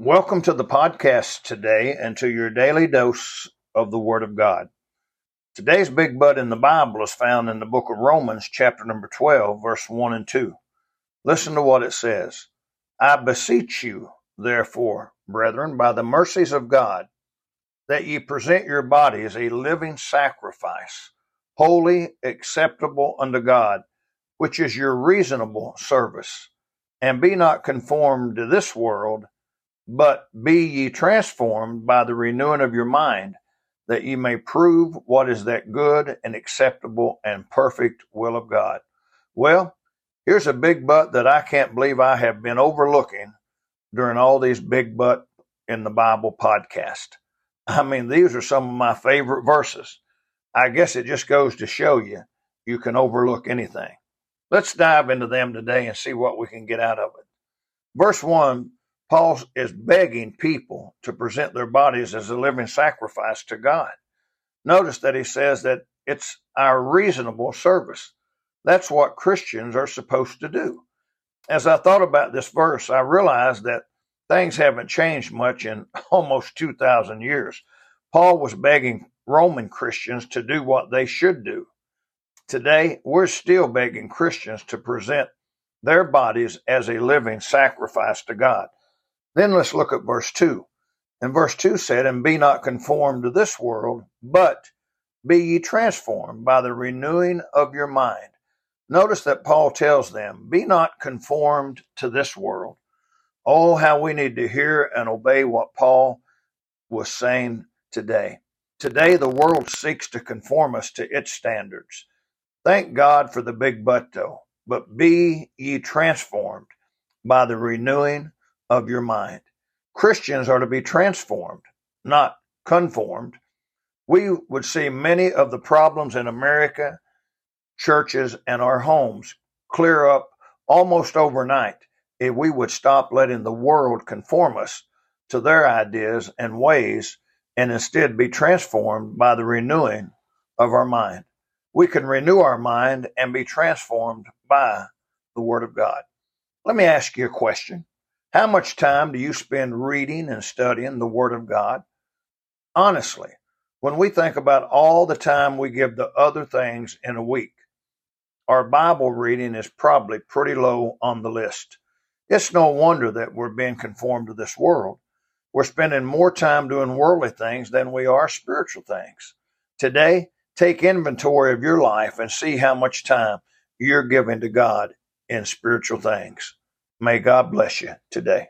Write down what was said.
Welcome to the podcast today and to your daily dose of the Word of God. Today's big but in the Bible is found in the book of Romans, chapter number 12, verse 1 and 2. Listen to what it says I beseech you, therefore, brethren, by the mercies of God, that ye present your bodies a living sacrifice, holy, acceptable unto God, which is your reasonable service. And be not conformed to this world but be ye transformed by the renewing of your mind, that ye may prove what is that good and acceptable and perfect will of God. Well, here's a big but that I can't believe I have been overlooking during all these big but in the Bible podcast. I mean, these are some of my favorite verses. I guess it just goes to show you you can overlook anything. Let's dive into them today and see what we can get out of it. Verse 1 Paul is begging people to present their bodies as a living sacrifice to God. Notice that he says that it's our reasonable service. That's what Christians are supposed to do. As I thought about this verse, I realized that things haven't changed much in almost 2,000 years. Paul was begging Roman Christians to do what they should do. Today, we're still begging Christians to present their bodies as a living sacrifice to God. Then let's look at verse 2. And verse 2 said, And be not conformed to this world, but be ye transformed by the renewing of your mind. Notice that Paul tells them, Be not conformed to this world. Oh, how we need to hear and obey what Paul was saying today. Today, the world seeks to conform us to its standards. Thank God for the big but, though. But be ye transformed by the renewing of your mind. Christians are to be transformed, not conformed. We would see many of the problems in America, churches, and our homes clear up almost overnight if we would stop letting the world conform us to their ideas and ways and instead be transformed by the renewing of our mind. We can renew our mind and be transformed by the Word of God. Let me ask you a question. How much time do you spend reading and studying the Word of God? Honestly, when we think about all the time we give to other things in a week, our Bible reading is probably pretty low on the list. It's no wonder that we're being conformed to this world. We're spending more time doing worldly things than we are spiritual things. Today, take inventory of your life and see how much time you're giving to God in spiritual things. May God bless you today.